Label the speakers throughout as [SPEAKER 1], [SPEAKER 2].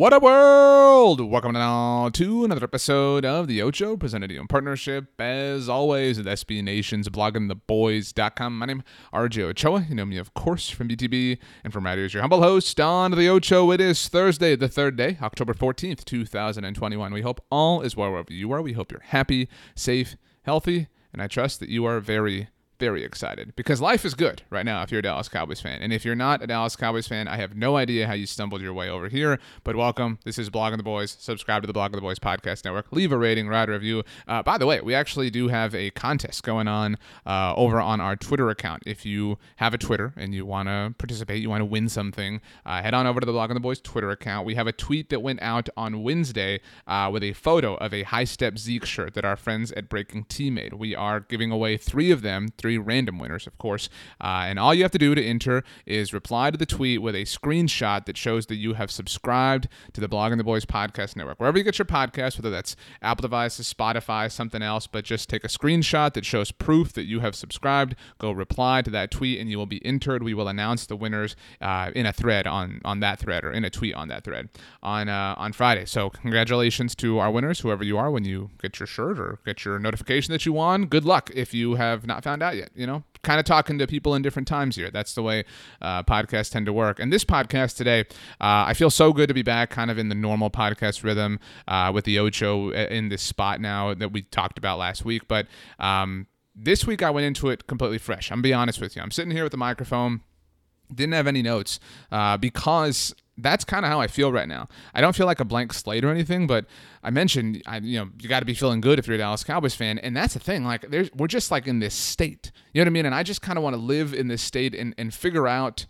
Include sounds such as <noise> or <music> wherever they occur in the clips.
[SPEAKER 1] What up, world? Welcome now to another episode of The Ocho, presented to you in partnership, as always, with SB Nation's blogging bloggingtheboys.com. My name is RJ Ochoa. You know me, of course, from BTB, and from right here is your humble host on The Ocho. It is Thursday, the third day, October 14th, 2021. We hope all is well wherever you are. We hope you're happy, safe, healthy, and I trust that you are very very excited because life is good right now if you're a Dallas Cowboys fan. And if you're not a Dallas Cowboys fan, I have no idea how you stumbled your way over here, but welcome. This is Blogging the Boys. Subscribe to the Blogging the Boys podcast network. Leave a rating, write a review. Uh, by the way, we actually do have a contest going on uh, over on our Twitter account. If you have a Twitter and you want to participate, you want to win something, uh, head on over to the Blogging the Boys Twitter account. We have a tweet that went out on Wednesday uh, with a photo of a High Step Zeke shirt that our friends at Breaking T made. We are giving away three of them, three random winners, of course. Uh, and all you have to do to enter is reply to the tweet with a screenshot that shows that you have subscribed to the Blog Blogging the Boys podcast network. Wherever you get your podcast, whether that's Apple devices, Spotify, something else, but just take a screenshot that shows proof that you have subscribed. Go reply to that tweet, and you will be entered. We will announce the winners uh, in a thread on on that thread or in a tweet on that thread on uh, on Friday. So congratulations to our winners, whoever you are, when you get your shirt or get your notification that you won. Good luck if you have not found out yet. You know, kind of talking to people in different times here. That's the way uh, podcasts tend to work. And this podcast today, uh, I feel so good to be back, kind of in the normal podcast rhythm uh, with the Ocho in this spot now that we talked about last week. But um, this week I went into it completely fresh. I'm gonna be honest with you. I'm sitting here with the microphone. Didn't have any notes uh, because that's kind of how I feel right now. I don't feel like a blank slate or anything, but I mentioned, I, you know, you got to be feeling good if you're a Dallas Cowboys fan, and that's the thing. Like, there's, we're just like in this state, you know what I mean? And I just kind of want to live in this state and and figure out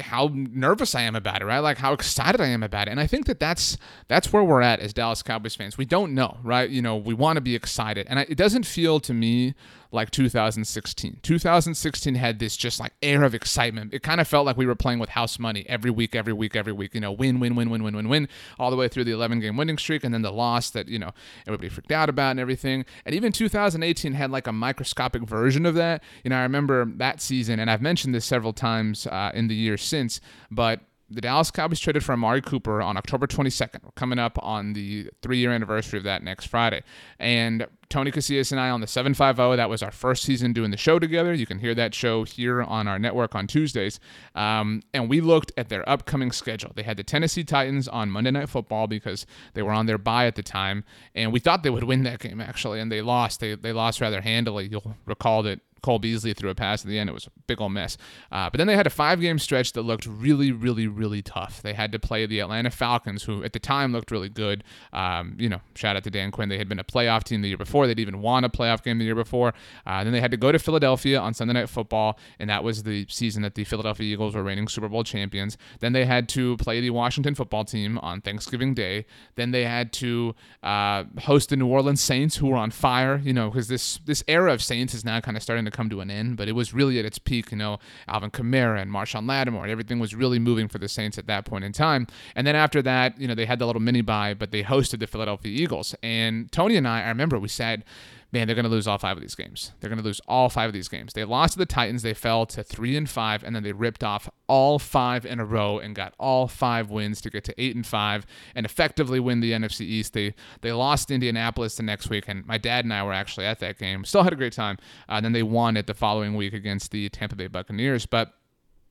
[SPEAKER 1] how nervous I am about it, right? Like how excited I am about it. And I think that that's that's where we're at as Dallas Cowboys fans. We don't know, right? You know, we want to be excited. And I, it doesn't feel to me like 2016. 2016 had this just like air of excitement. It kind of felt like we were playing with house money every week, every week, every week. You know, win, win, win, win, win, win, win, all the way through the 11 game winning streak, and then the loss that you know everybody freaked out about and everything. And even 2018 had like a microscopic version of that. You know, I remember that season, and I've mentioned this several times uh, in the years since, but the Dallas Cowboys traded for Amari Cooper on October 22nd. We're coming up on the three year anniversary of that next Friday. And Tony Casillas and I on the 750, that was our first season doing the show together. You can hear that show here on our network on Tuesdays. Um, and we looked at their upcoming schedule. They had the Tennessee Titans on Monday Night Football because they were on their bye at the time. And we thought they would win that game, actually. And they lost. They, they lost rather handily. You'll recall that Cole Beasley threw a pass at the end. It was a big old mess. Uh, but then they had a five game stretch that looked really, really, really tough. They had to play the Atlanta Falcons, who at the time looked really good. Um, you know, shout out to Dan Quinn. They had been a playoff team the year before. They'd even won a playoff game the year before. Uh, then they had to go to Philadelphia on Sunday Night Football, and that was the season that the Philadelphia Eagles were reigning Super Bowl champions. Then they had to play the Washington football team on Thanksgiving Day. Then they had to uh, host the New Orleans Saints, who were on fire. You know, because this this era of Saints is now kind of starting to come to an end, but it was really at its peak. You know, Alvin Kamara and Marshon Lattimore, everything was really moving for the Saints at that point in time. And then after that, you know, they had the little mini bye, but they hosted the Philadelphia Eagles. And Tony and I, I remember we said, man, they're going to lose all five of these games. They're going to lose all five of these games. They lost to the Titans. They fell to three and five, and then they ripped off all five in a row and got all five wins to get to eight and five and effectively win the NFC East. They they lost Indianapolis the next week, and my dad and I were actually at that game. Still had a great time. Uh, and then they won it the following week against the Tampa Bay Buccaneers, but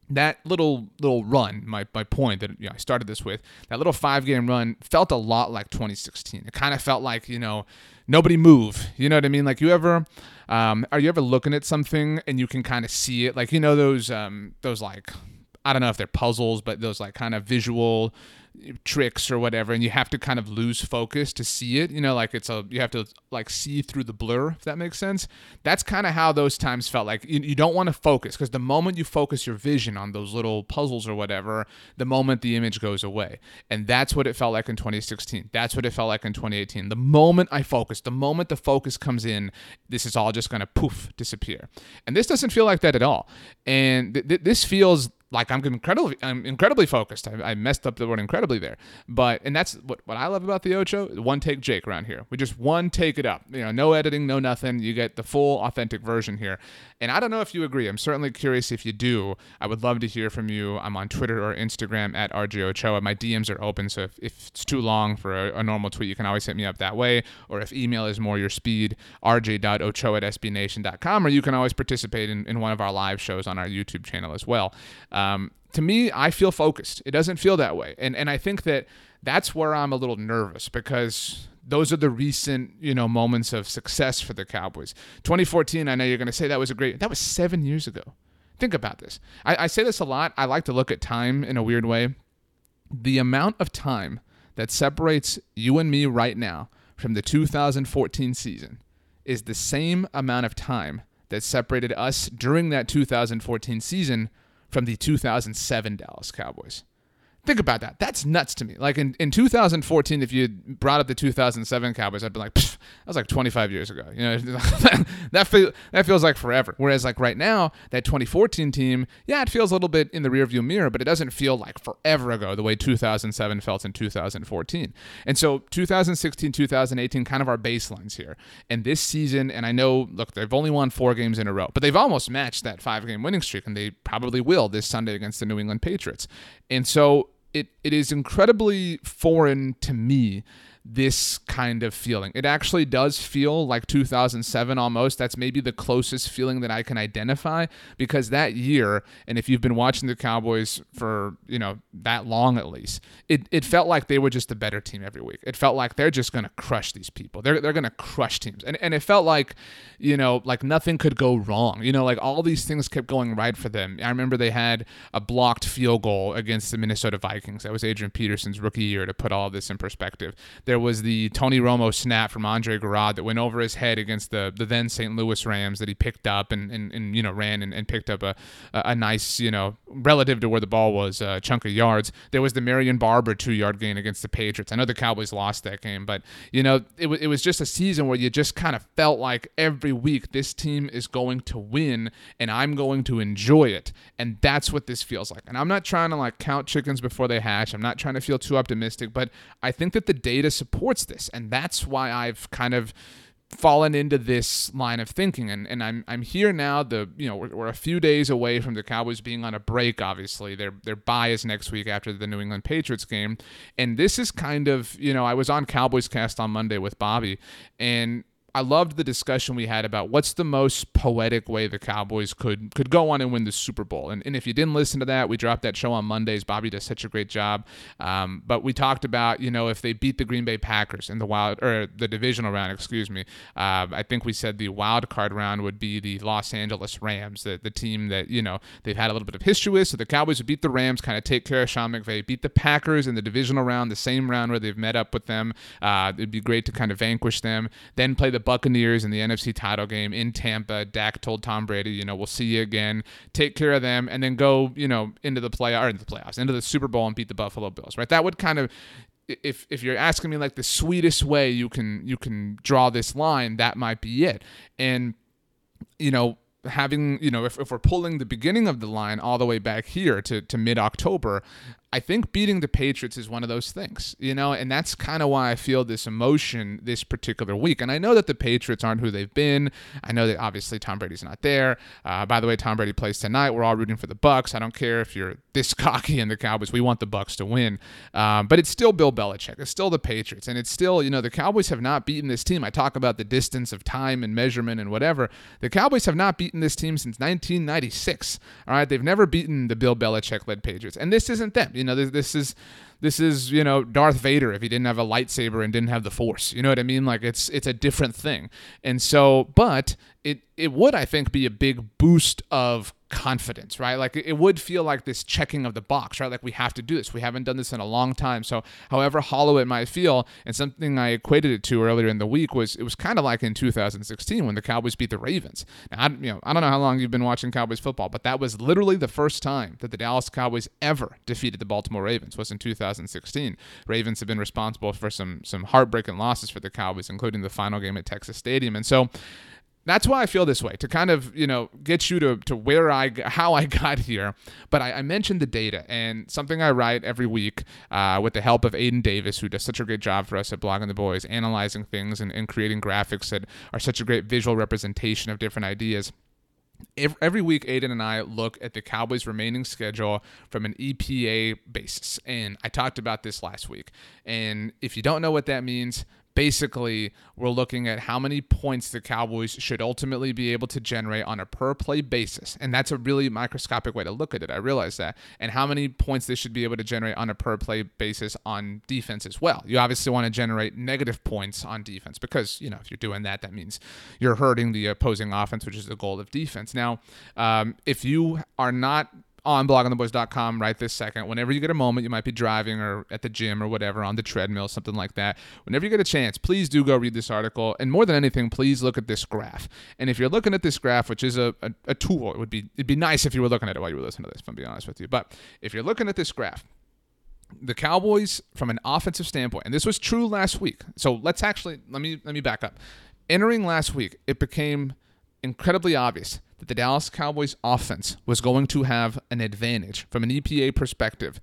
[SPEAKER 1] that little little run, my, my point that you know, I started this with, that little five game run felt a lot like 2016. It kind of felt like, you know, nobody move. You know what I mean? Like you ever um, are you ever looking at something and you can kind of see it? Like you know those um, those like I don't know if they're puzzles, but those like kind of visual tricks or whatever and you have to kind of lose focus to see it you know like it's a you have to like see through the blur if that makes sense. That's kind of how those times felt like you, you don't want to focus because the moment you focus your vision on those little puzzles or whatever the moment the image goes away. And that's what it felt like in 2016 that's what it felt like in 2018 the moment i focus the moment the focus comes in this is all just going to poof disappear. And this doesn't feel like that at all. And th- th- this feels like I'm incredibly I'm incredibly focused. I, I, messed up the word incredibly there, but and that's what what I love about the Ocho. One take Jake around here. We just one take it up. You know, no editing, no nothing. You get the full authentic version here. And I don't know if you agree. I'm certainly curious if you do. I would love to hear from you. I'm on Twitter or Instagram at RJ Ochoa. My DMs are open, so if, if it's too long for a, a, normal tweet, you can always hit me up that way. Or if email is more your speed, rj.ochoa at sbnation.com, or you can always participate in, in one of our live shows on our YouTube channel as well. Uh, Um, to me, I feel focused. It doesn't feel that way. And, and I think that that's where I'm a little nervous because those are the recent, you know, moments of success for the Cowboys. 2014, I know you're going to say that was a great, that was seven years ago. Think about this. I, I say this a lot. I like to look at time in a weird way. The amount of time that separates you and me right now from the 2014 season is the same amount of time that separated us during that 2014 season from the 2007 Dallas Cowboys. Think about that. That's nuts to me. Like in, in 2014, if you brought up the 2007 Cowboys, I'd be like, that was like 25 years ago. You know, <laughs> that feel, that feels like forever. Whereas like right now, that 2014 team, yeah, it feels a little bit in the rearview mirror, but it doesn't feel like forever ago the way 2007 felt in 2014. And so 2016, 2018, kind of our baselines here. And this season, and I know, look, they've only won four games in a row, but they've almost matched that five game winning streak, and they probably will this Sunday against the New England Patriots. And so it, it is incredibly foreign to me this kind of feeling. It actually does feel like 2007 almost. That's maybe the closest feeling that I can identify because that year, and if you've been watching the Cowboys for, you know, that long at least, it, it felt like they were just a better team every week. It felt like they're just going to crush these people. They're, they're going to crush teams. And, and it felt like, you know, like nothing could go wrong. You know, like all these things kept going right for them. I remember they had a blocked field goal against the Minnesota Vikings. That was Adrian Peterson's rookie year to put all this in perspective. There there was the Tony Romo snap from Andre Gurode that went over his head against the, the then St. Louis Rams that he picked up and, and, and you know ran and, and picked up a, a nice you know relative to where the ball was uh, chunk of yards. There was the Marion Barber two yard gain against the Patriots. I know the Cowboys lost that game, but you know it, w- it was just a season where you just kind of felt like every week this team is going to win and I'm going to enjoy it, and that's what this feels like. And I'm not trying to like count chickens before they hatch. I'm not trying to feel too optimistic, but I think that the data supports this. And that's why I've kind of fallen into this line of thinking and, and I'm I'm here now the you know we're, we're, a few days away from the Cowboys being on a break obviously their their bye is next week after the New England Patriots game and this is kind of you know I was on Cowboys cast on Monday with Bobby and I loved the discussion we had about what's the most poetic way the Cowboys could could go on and win the Super Bowl. And, and if you didn't listen to that, we dropped that show on Mondays. Bobby does such a great job. Um, but we talked about you know if they beat the Green Bay Packers in the wild or the divisional round, excuse me. Uh, I think we said the wild card round would be the Los Angeles Rams, the the team that you know they've had a little bit of history with. So the Cowboys would beat the Rams, kind of take care of Sean McVay, beat the Packers in the divisional round, the same round where they've met up with them. Uh, it'd be great to kind of vanquish them. Then play the Buccaneers in the NFC title game in Tampa. Dak told Tom Brady, you know, we'll see you again. Take care of them, and then go, you know, into the play or into the playoffs, into the Super Bowl, and beat the Buffalo Bills. Right? That would kind of if if you're asking me like the sweetest way you can you can draw this line, that might be it. And you know, having you know if, if we're pulling the beginning of the line all the way back here to, to mid-october I think beating the Patriots is one of those things, you know, and that's kind of why I feel this emotion this particular week. And I know that the Patriots aren't who they've been. I know that obviously Tom Brady's not there. Uh, by the way, Tom Brady plays tonight. We're all rooting for the Bucks. I don't care if you're this <laughs> cocky in the Cowboys. We want the Bucks to win, um, but it's still Bill Belichick. It's still the Patriots, and it's still you know the Cowboys have not beaten this team. I talk about the distance of time and measurement and whatever. The Cowboys have not beaten this team since 1996. All right, they've never beaten the Bill Belichick led Patriots, and this isn't them. You know, this, this is this is you know Darth Vader if he didn't have a lightsaber and didn't have the Force. You know what I mean? Like it's it's a different thing. And so, but it it would I think be a big boost of confidence, right? Like it would feel like this checking of the box, right? Like we have to do this. We haven't done this in a long time. So, however hollow it might feel, and something I equated it to earlier in the week was it was kind of like in 2016 when the Cowboys beat the Ravens. Now, I, you know, I don't know how long you've been watching Cowboys football, but that was literally the first time that the Dallas Cowboys ever defeated the Baltimore Ravens was in 2016. Ravens have been responsible for some some heartbreaking losses for the Cowboys, including the final game at Texas Stadium, and so that's why I feel this way to kind of you know get you to, to where I how I <laughs> got here. But I, I mentioned the data and something I write every week uh, with the help of Aiden Davis, who does such a great job for us at Blogging the Boys, analyzing things and, and creating graphics that are such a great visual representation of different ideas. Every week, Aiden and I look at the Cowboys' remaining schedule from an EPA basis. And I talked about this last week. And if you don't know what that means, basically we're looking at how many points the Cowboys should ultimately be able to generate on a per play basis. And that's a really microscopic way to look at it. I realize that. And how many points they should be able to generate on a per play basis on defense as well. You obviously want to generate negative points on defense because, you know, if you're doing that, that means you're hurting the opposing offense, which is the goal of defense. Now, um, if you are not on bloggingtheboys.com right this second. Whenever you get a moment, you might be driving or at the gym or whatever, on the treadmill, something like that. Whenever you get a chance, please do go read this article. And more than anything, please look at this graph. And if you're looking at this graph, which is a, a, a tool, it would be it'd be nice if you were looking at it while you were listening to this, if I'm being honest with you. But if you're looking at this graph, the Cowboys, from an offensive standpoint, and this was true last week. So let's actually let me let me back up. Entering last week, it became incredibly obvious that the Dallas Cowboys offense was going to have an advantage from an EPA perspective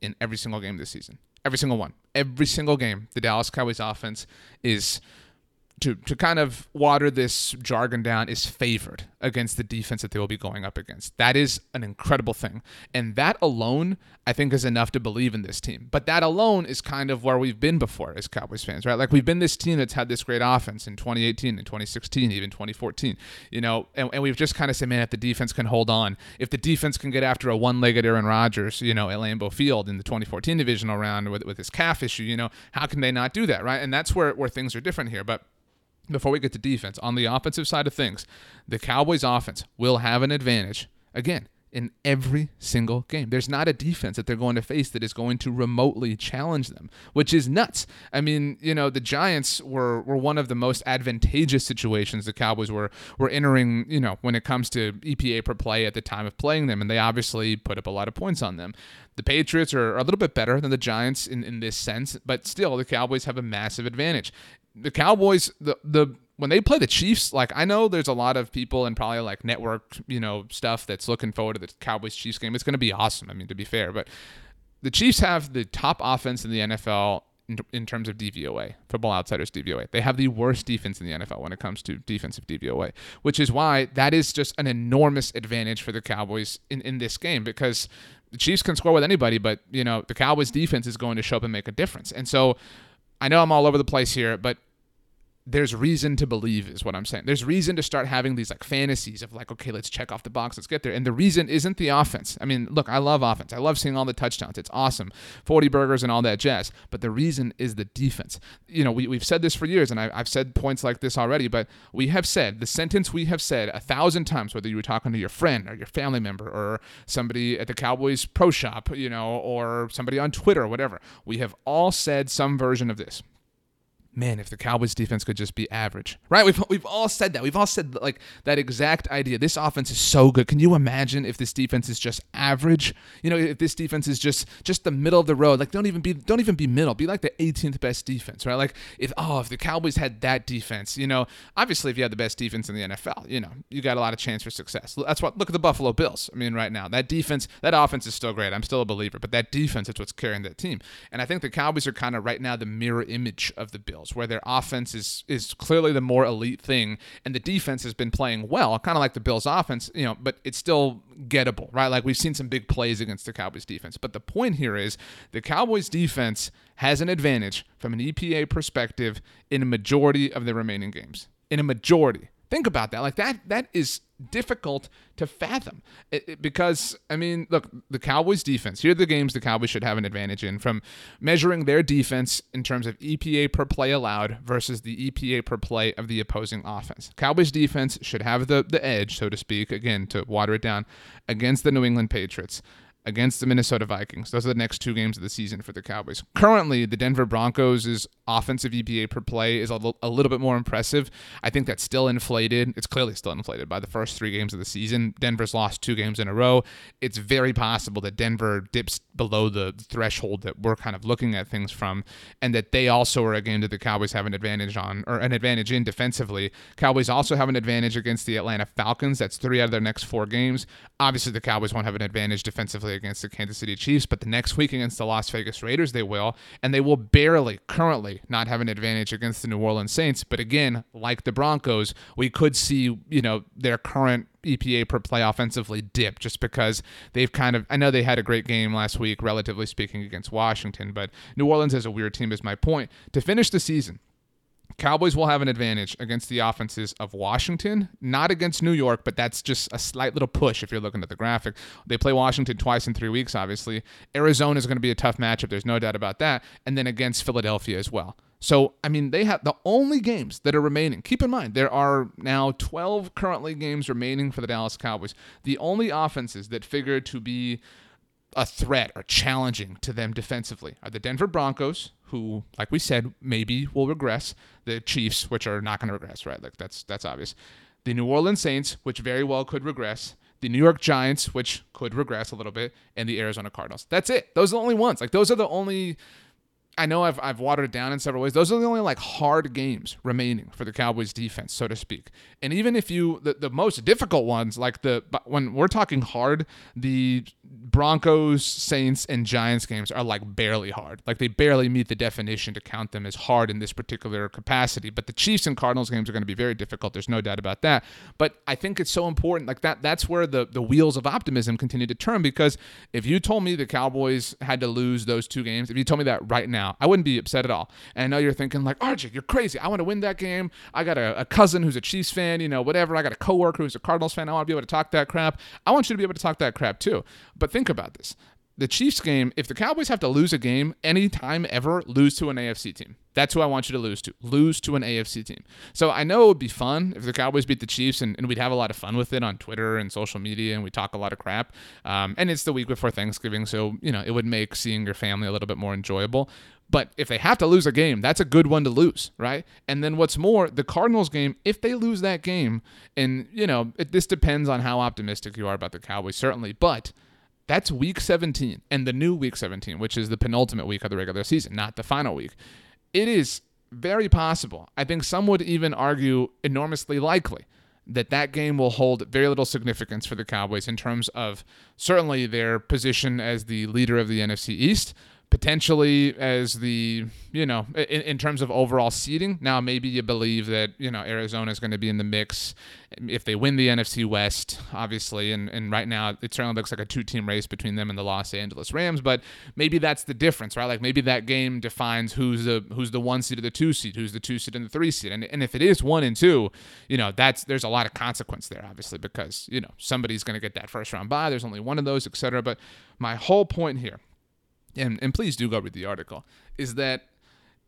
[SPEAKER 1] in every single game this season. Every single one. Every single game, the Dallas Cowboys offense is to to kind of water this jargon down is favored against the defense that they will be going up against. That is an incredible thing. And that alone, I think, is enough to believe in this team. But that alone is kind of where we've been before as Cowboys fans, right? Like we've been this team that's had this great offense in 2018 and 2016, even 2014, you know, and, and we've just kind of said, man, if the defense can hold on, if the defense can get after a one legged Aaron Rodgers, you know, at Lambeau Field in the 2014 divisional round with, with his calf issue, you know, how can they not do that, right? And that's where, where things are different here. But before we get to defense, on the offensive side of things, the Cowboys offense will have an advantage. Again, in every single game. There's not a defense that they're going to face that is going to remotely challenge them, which is nuts. I mean, you know, the Giants were were one of the most advantageous situations the Cowboys were were entering, you know, when it comes to EPA per play at the time of playing them, and they obviously put up a lot of points on them. The Patriots are a little bit better than the Giants in, in this sense, but still the Cowboys have a massive advantage the Cowboys, the the when they play the Chiefs, like I know there's a lot of people and probably like network, you know, stuff that's looking forward to the Cowboys Chiefs game. It's going to be awesome. I mean, to be fair, but the Chiefs have the top offense in the NFL in, in terms of DVOA, Football Outsiders DVOA. They have the worst defense in the NFL when it comes to defensive DVOA, which is why that is just an enormous advantage for the Cowboys in, in this game because the Chiefs can score with anybody, but you know the Cowboys defense is going to show up and make a difference. And so I know I'm all over the place here, but there's reason to believe is what I'm saying. There's reason to start having these like fantasies of like, okay, let's check off the box, let's get there. And the reason isn't the offense. I mean, look, I love offense. I love seeing all the touchdowns. It's awesome. 40 burgers and all that jazz. But the reason is the defense. You know, we, we've said this for years, and I, I've said points like this already, but we have said the sentence we have said a thousand times, whether you were talking to your friend or your family member or somebody at the Cowboys pro shop, you know, or somebody on Twitter or whatever. We have all said some version of this man, if the Cowboys defense could just be average, right? We've, we've all said that. We've all said like that exact idea. This offense is so good. Can you imagine if this defense is just average? You know, if this defense is just just the middle of the road, like don't even be don't even be middle. Be like the 18th best defense, right? Like if oh, if the Cowboys had that defense, you know, obviously if you had the best defense in the NFL, you know, you got a lot of chance for success. That's what look at the Buffalo Bills. I mean, right now that defense, that offense is still great. I'm still a believer, but that defense is what's carrying that team. And I think the Cowboys are kind of right now the mirror image of the Bills where their offense is is clearly the more elite thing, and the defense has been playing well, kind of like the Bills' offense, you know, but it's still gettable, right? Like we've seen some big plays against the Cowboys defense, but the point here is the Cowboys defense has an advantage from an EPA perspective in a majority of the remaining games. In a majority. Think about that. Like that that is difficult to fathom it, it, because I mean, look, the Cowboys defense. Here are the games the Cowboys should have an advantage in from measuring their defense in terms of EPA per play allowed versus the EPA per play of the opposing offense. Cowboys defense should have the the edge, so to speak, again to water it down against the New England Patriots against the Minnesota Vikings. Those are the next two games of the season for the Cowboys. Currently, the Denver Broncos' offensive EPA per play is a, l- a little bit more impressive. I think that's still inflated. It's clearly still inflated by the first three games of the season. Denver's lost two games in a row. It's very possible that Denver dips below the threshold that we're kind of looking at things from, and that they also are a game that the Cowboys have an advantage on, or an advantage in defensively. Cowboys also have an advantage against the Atlanta Falcons. That's three out of their next four games. Obviously, the Cowboys won't have an advantage defensively against the Kansas City Chiefs, but the next week against the Las Vegas Raiders, they will. And they will barely, currently, not have an advantage against the New Orleans Saints. But again, like the Broncos, we could see, you know, their current EPA per play offensively dip just because they've kind of I know they had a great game last week relatively speaking against Washington but New Orleans is a weird team is my point to finish the season Cowboys will have an advantage against the offenses of Washington, not against New York, but that's just a slight little push if you're looking at the graphic. They play Washington twice in three weeks, obviously. Arizona is going to be a tough matchup. There's no doubt about that. And then against Philadelphia as well. So, I mean, they have the only games that are remaining. Keep in mind, there are now 12 currently games remaining for the Dallas Cowboys. The only offenses that figure to be a threat or challenging to them defensively are the Denver Broncos, who, like we said, maybe will regress. The Chiefs, which are not going to regress, right? Like that's that's obvious. The New Orleans Saints, which very well could regress. The New York Giants, which could regress a little bit, and the Arizona Cardinals. That's it. Those are the only ones. Like those are the only I know I've, I've watered it down in several ways. Those are the only like hard games remaining for the Cowboys defense, so to speak. And even if you the, the most difficult ones, like the when we're talking hard, the Broncos, Saints, and Giants games are like barely hard. Like they barely meet the definition to count them as hard in this particular capacity. But the Chiefs and Cardinals games are going to be very difficult. There's no doubt about that. But I think it's so important. Like that that's where the, the wheels of optimism continue to turn because if you told me the Cowboys had to lose those two games, if you told me that right now, I wouldn't be upset at all. And I know you're thinking, like, RJ, you're crazy. I want to win that game. I got a, a cousin who's a Chiefs fan, you know, whatever. I got a coworker who's a Cardinals fan. I want to be able to talk that crap. I want you to be able to talk that crap too. But think about this the Chiefs game, if the Cowboys have to lose a game anytime ever, lose to an AFC team. That's who I want you to lose to. Lose to an AFC team. So I know it would be fun if the Cowboys beat the Chiefs, and, and we'd have a lot of fun with it on Twitter and social media, and we talk a lot of crap. Um, and it's the week before Thanksgiving, so you know it would make seeing your family a little bit more enjoyable. But if they have to lose a game, that's a good one to lose, right? And then what's more, the Cardinals game, if they lose that game, and you know, it, this depends on how optimistic you are about the Cowboys, certainly, but that's week 17 and the new week 17, which is the penultimate week of the regular season, not the final week. It is very possible. I think some would even argue enormously likely that that game will hold very little significance for the Cowboys in terms of certainly their position as the leader of the NFC East, potentially as the you know in, in terms of overall seeding. Now maybe you believe that you know arizona is going to be in the mix if they win the nfc west obviously. And, and right now it certainly looks like a two team race between them and the los angeles rams but maybe that's the difference right? Like maybe that game defines who's the who's the one seed or the two seed who's the two seed and the three seed. And, and if it is one and two you know that's there's a lot of consequence there obviously because you know somebody's going to get that first round bye. There's only one of those etc but my whole point here and, and please do go read the article, is that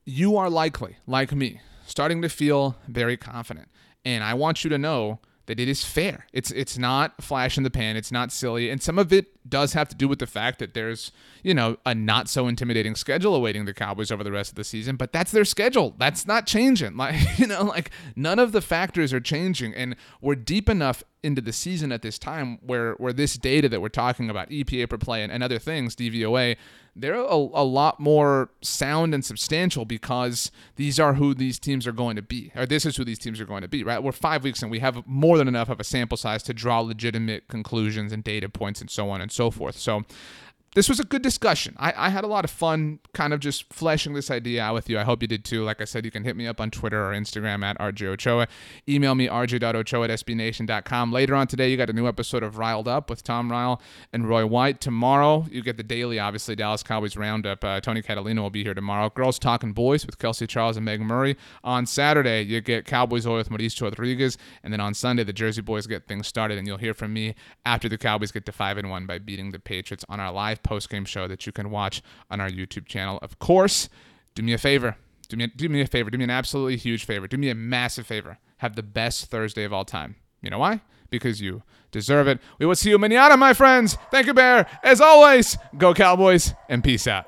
[SPEAKER 1] you are likely, like me, starting to feel very confident. And I want you to know that it is fair. It's it's not flash in the pan. It's not silly, and some of it does have to do with the fact that there's you know a not so intimidating schedule awaiting the Cowboys over the rest of the season. But that's their schedule. That's not changing. <laughs> Like you know, like none of the factors are changing, and we're deep enough into the season at this time where where this data that we're talking about EPA per play and, and other things DVOA they're a, a lot more sound and substantial because these are who these teams are going to be or this is who these teams are going to be right we're five weeks and we have more than enough of a sample size to draw legitimate conclusions and data points and so on and so forth. So this was a good discussion. I, I had a lot of fun kind of just fleshing this idea out with you. I hope you did too. Like I said, you can hit me up on Twitter or Instagram at RJ Ochoa. Email me rj.ochoa at sbnation.com. Later on today, you got a new episode of Riled Up with Tom Ryle and Roy White. Tomorrow, you get the daily, obviously, Dallas Cowboys Roundup. Uh, Tony Catalino will be here tomorrow. Girls Talking Boys with Kelsey Charles and Meg Murray. On Saturday, you get Cowboys Hoy with Mauricio Rodriguez. And then on Sunday, the Jersey Boys get things started. And you'll hear from me after the Cowboys get to 5 and 1 by beating the Patriots on our live post game show that you can watch on our YouTube channel. Of course, do me a favor. Do me, do me a favor. Do me an absolutely huge favor. Do me a massive favor. Have the best Thursday of all time. You know why? Because you deserve it. We will see you manana, my friends. Thank you, Bear. As always, go Cowboys and peace out.